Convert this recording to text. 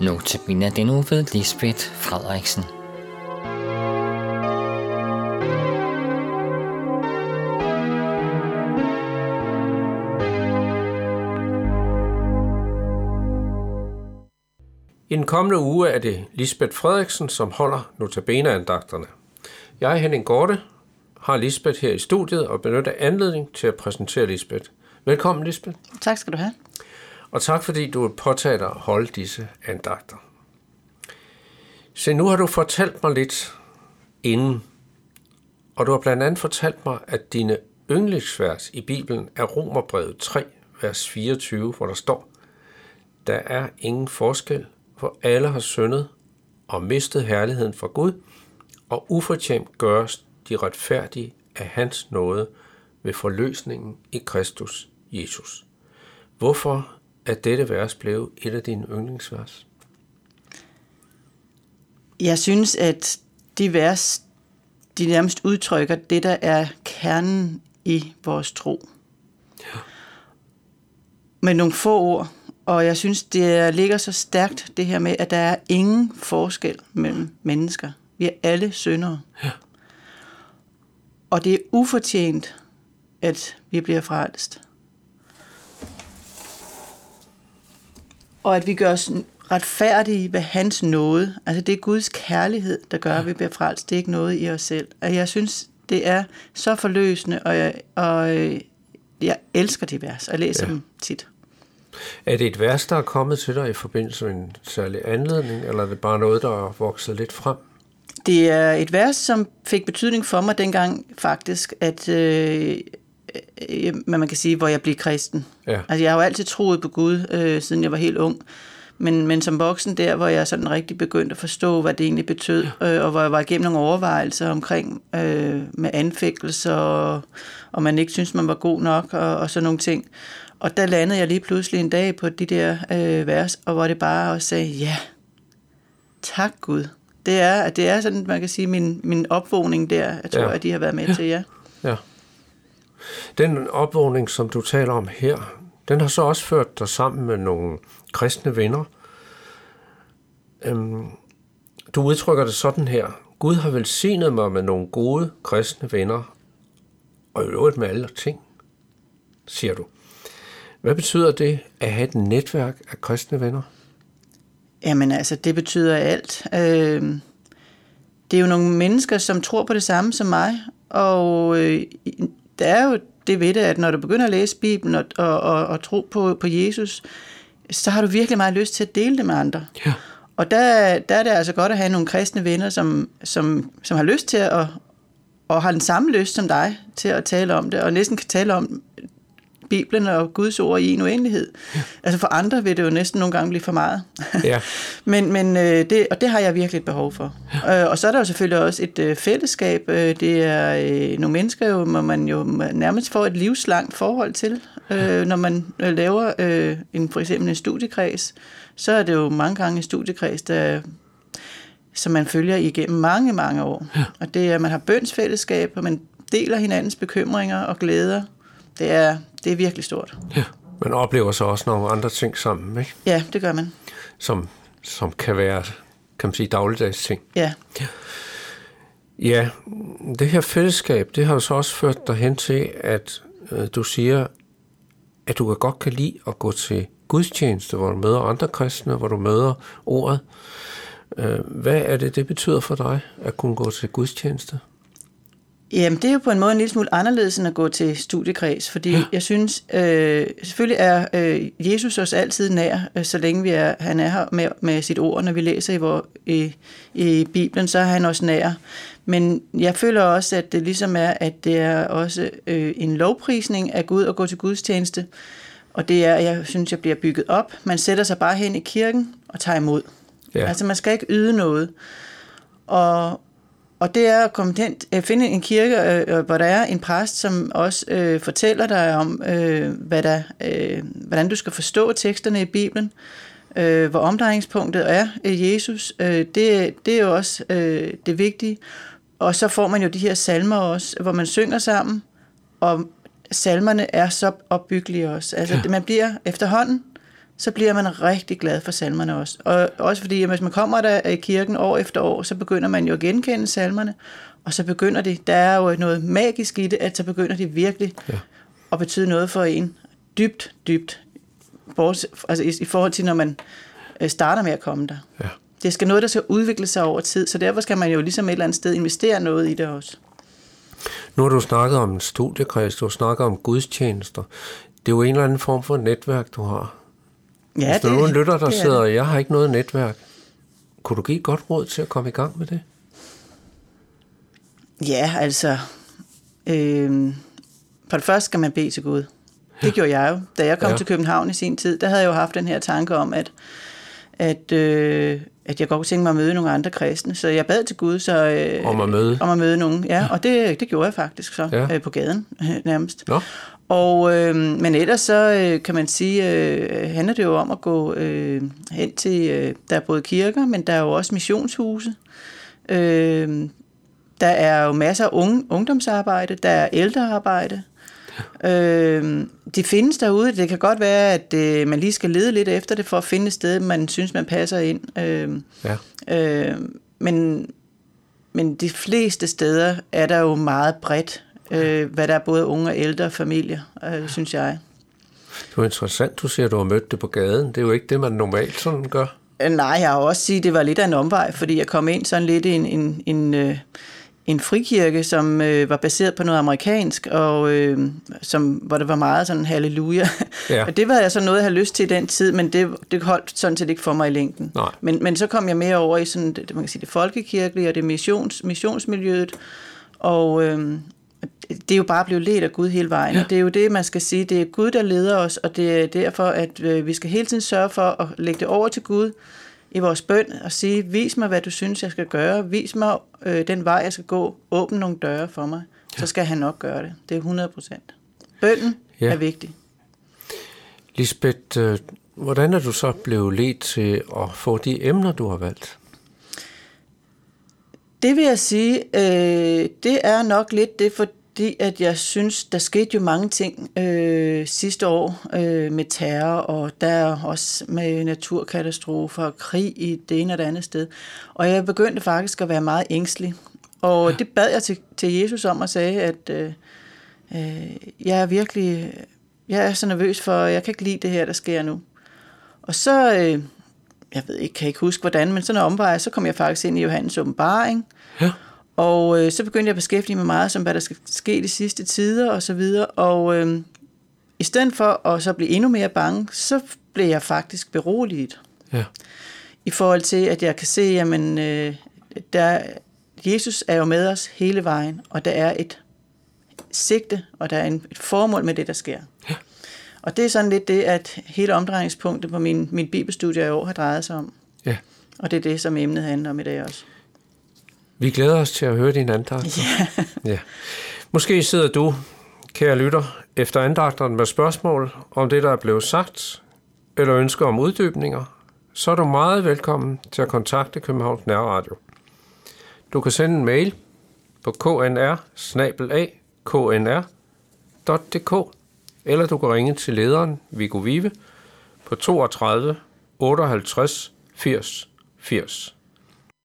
Notabene den nu ved Lisbeth Frederiksen. I den kommende uge er det Lisbeth Frederiksen, som holder notabeneandagterne. Jeg, Henning Gorte, har Lisbeth her i studiet og benytter anledning til at præsentere Lisbeth. Velkommen, Lisbeth. Tak skal du have. Og tak fordi du påtager dig at holde disse andagter. Se, nu har du fortalt mig lidt inden, og du har blandt andet fortalt mig, at dine yndlingsvers i Bibelen er Romerbrevet 3, vers 24, hvor der står, Der er ingen forskel, for alle har syndet og mistet herligheden fra Gud, og ufortjent gøres de retfærdige af hans nåde ved forløsningen i Kristus Jesus. Hvorfor er dette vers blevet et af dine yndlingsvers? Jeg synes, at de vers, de nærmest udtrykker det, der er kernen i vores tro. Ja. Med nogle få ord, og jeg synes, det ligger så stærkt, det her med, at der er ingen forskel mellem mennesker. Vi er alle syndere. Ja. Og det er ufortjent, at vi bliver frelst. Og at vi gør os retfærdige ved hans nåde. Altså det er Guds kærlighed, der gør, at vi bliver frelst. Det er ikke noget i os selv. Og jeg synes, det er så forløsende, og jeg, og øh, jeg elsker de vers, og jeg læser ja. dem tit. Er det et vers, der er kommet til dig i forbindelse med en særlig anledning, eller er det bare noget, der er vokset lidt frem? Det er et vers, som fik betydning for mig dengang faktisk, at øh, øh, man kan sige, hvor jeg blev kristen. Ja. Altså jeg har jo altid troet på Gud, øh, siden jeg var helt ung. Men, men som voksen der, hvor jeg sådan rigtig begyndte at forstå, hvad det egentlig betød, øh, og hvor jeg var igennem nogle overvejelser omkring øh, med anfægtelser, og, og man ikke synes man var god nok, og, og sådan nogle ting. Og der landede jeg lige pludselig en dag på de der øh, vers, og hvor det bare også sagde, ja, tak Gud. Det er, det er sådan, man kan sige, min, min opvågning der, jeg tror, ja. at de har været med ja. til, ja. Ja. Den opvågning, som du taler om her, den har så også ført dig sammen med nogle kristne venner. Øhm, du udtrykker det sådan her. Gud har velsignet mig med nogle gode kristne venner, og i øvrigt med alle ting, siger du. Hvad betyder det at have et netværk af kristne venner? Jamen altså, det betyder alt. Øh, det er jo nogle mennesker, som tror på det samme som mig, og øh, der er jo det ved det, at når du begynder at læse Bibelen og, og, og, og tro på, på Jesus, så har du virkelig meget lyst til at dele det med andre. Ja. Og der, der er det altså godt at have nogle kristne venner, som, som, som har lyst til at, og har den samme lyst som dig til at tale om det, og næsten kan tale om Bibelen og Guds ord i en uendelighed. Ja. Altså for andre vil det jo næsten nogle gange blive for meget. Ja. men men øh, det, og det har jeg virkelig et behov for. Ja. Øh, og så er der jo selvfølgelig også et øh, fællesskab. Det er nogle mennesker, jo, hvor man jo nærmest får et livslangt forhold til. Øh, når man laver en, for eksempel en studiekreds, så er det jo mange gange en studiekreds, der som man følger igennem mange, mange år. Ja. Og det er, at man har bønsfællesskab, og man deler hinandens bekymringer og glæder. Det er, det er virkelig stort. Ja, man oplever så også nogle andre ting sammen, ikke? Ja, det gør man. Som, som kan være, kan man sige, dagligdags ting. Ja. ja. Ja, det her fællesskab, det har jo så også ført dig hen til, at øh, du siger, at du godt kan lide at gå til gudstjeneste, hvor du møder andre kristne, hvor du møder ordet. Øh, hvad er det, det betyder for dig, at kunne gå til gudstjeneste? Jamen, det er jo på en måde en lille smule anderledes end at gå til studiekreds, fordi ja. jeg synes, øh, selvfølgelig er øh, Jesus os altid nær, øh, så længe vi er, han er her med, med sit ord, når vi læser i, vor, i, i Bibelen, så er han også nær. Men jeg føler også, at det ligesom er, at det er også øh, en lovprisning af Gud at gå til gudstjeneste, og det er, jeg synes, jeg bliver bygget op. Man sætter sig bare hen i kirken og tager imod. Ja. Altså, man skal ikke yde noget. Og, og det er at komme hen, at finde en kirke, øh, øh, hvor der er en præst, som også øh, fortæller dig om, øh, hvad der, øh, hvordan du skal forstå teksterne i Bibelen, øh, hvor omdrejningspunktet er øh, Jesus. Øh, det, det er jo også øh, det vigtige. Og så får man jo de her salmer også, hvor man synger sammen, og salmerne er så opbyggelige også. Altså, ja. man bliver efterhånden, så bliver man rigtig glad for salmerne også. Og også fordi, at hvis man kommer der i kirken år efter år, så begynder man jo at genkende salmerne, og så begynder det, der er jo noget magisk i det, at så begynder det virkelig ja. at betyde noget for en. Dybt, dybt. Bortset, altså i, i forhold til, når man øh, starter med at komme der. Ja. Det skal noget, der skal udvikle sig over tid, så derfor skal man jo ligesom et eller andet sted investere noget i det også. Nu har du snakket om en studiekreds, du har snakket om gudstjenester. Det er jo en eller anden form for netværk, du har. Ja, Hvis der er nogen lytter, der sidder, og jeg har ikke noget netværk, kunne du give et godt råd til at komme i gang med det? Ja, altså... Øh, for det første skal man bede til Gud. Det ja. gjorde jeg jo. Da jeg kom ja. til København i sin tid, der havde jeg jo haft den her tanke om, at, at, øh, at jeg godt kunne tænke mig at møde nogle andre kristne. Så jeg bad til Gud så, øh, om, at møde. om at møde nogen. Ja, ja. og det, det gjorde jeg faktisk så ja. øh, på gaden nærmest. Nå. Og, øh, men ellers så øh, kan man sige, øh, handler det jo om at gå øh, hen til, øh, der er både kirker, men der er jo også missionshuse. Øh, der er jo masser af unge, ungdomsarbejde, der er ældrearbejde. Øh, det findes derude. Det kan godt være, at øh, man lige skal lede lidt efter det, for at finde et sted, man synes, man passer ind. Øh, ja. øh, men, men de fleste steder er der jo meget bredt, øh, hvad der er både unge og ældre familier, øh, synes jeg. Det er interessant, du siger, at du har mødt det på gaden. Det er jo ikke det, man normalt sådan gør. Øh, nej, jeg har også sige, at det var lidt af en omvej, fordi jeg kom ind sådan lidt i en, en, en øh, en frikirke, som øh, var baseret på noget amerikansk, og øh, som, hvor det var meget sådan halleluja. Ja. og det var jeg så noget, jeg havde lyst til i den tid, men det, det holdt sådan set ikke for mig i længden. Nej. Men, men så kom jeg mere over i sådan, det, man kan sige, det folkekirkelige og det missions, missionsmiljøet, og øh, det er jo bare blevet ledt af Gud hele vejen. Ja. Det er jo det, man skal sige. Det er Gud, der leder os, og det er derfor, at øh, vi skal hele tiden sørge for at lægge det over til Gud, i vores bøn og sige, vis mig, hvad du synes, jeg skal gøre. Vis mig øh, den vej, jeg skal gå. Åbn nogle døre for mig. Så skal han nok gøre det. Det er 100 procent. Bønnen ja. er vigtig. Lisbeth, øh, hvordan er du så blevet ledt til at få de emner, du har valgt? Det vil jeg sige, øh, det er nok lidt det, for fordi at jeg synes, der skete jo mange ting øh, sidste år øh, med terror, og der er også med naturkatastrofer og krig i det ene og det andet sted. Og jeg begyndte faktisk at være meget ængstelig. Og ja. det bad jeg til, til Jesus om og sagde, at øh, øh, jeg er virkelig jeg er så nervøs for, jeg kan ikke lide det her, der sker nu. Og så, øh, jeg ved ikke, kan ikke huske hvordan, men sådan en omvej, så kom jeg faktisk ind i Johannes åbenbaring. Ja. Og øh, så begyndte jeg at beskæftige mig meget som, hvad der skal ske de sidste tider og så videre. Og øh, i stedet for at så blive endnu mere bange, så blev jeg faktisk beroliget. Ja. I forhold til, at jeg kan se, jamen, øh, der, Jesus er jo med os hele vejen, og der er et sigte, og der er en, et formål med det, der sker. Ja. Og det er sådan lidt det, at hele omdrejningspunktet på min, min bibelstudie i år har drejet sig om. Ja. Og det er det, som emnet handler om i dag også. Vi glæder os til at høre din andagt. Ja. ja. Måske sidder du, kære lytter, efter andagterne med spørgsmål om det, der er blevet sagt, eller ønsker om uddybninger, så er du meget velkommen til at kontakte Københavns Nærradio. Du kan sende en mail på knr knr.dk, eller du kan ringe til lederen Viggo Vive på 32 58 80 80.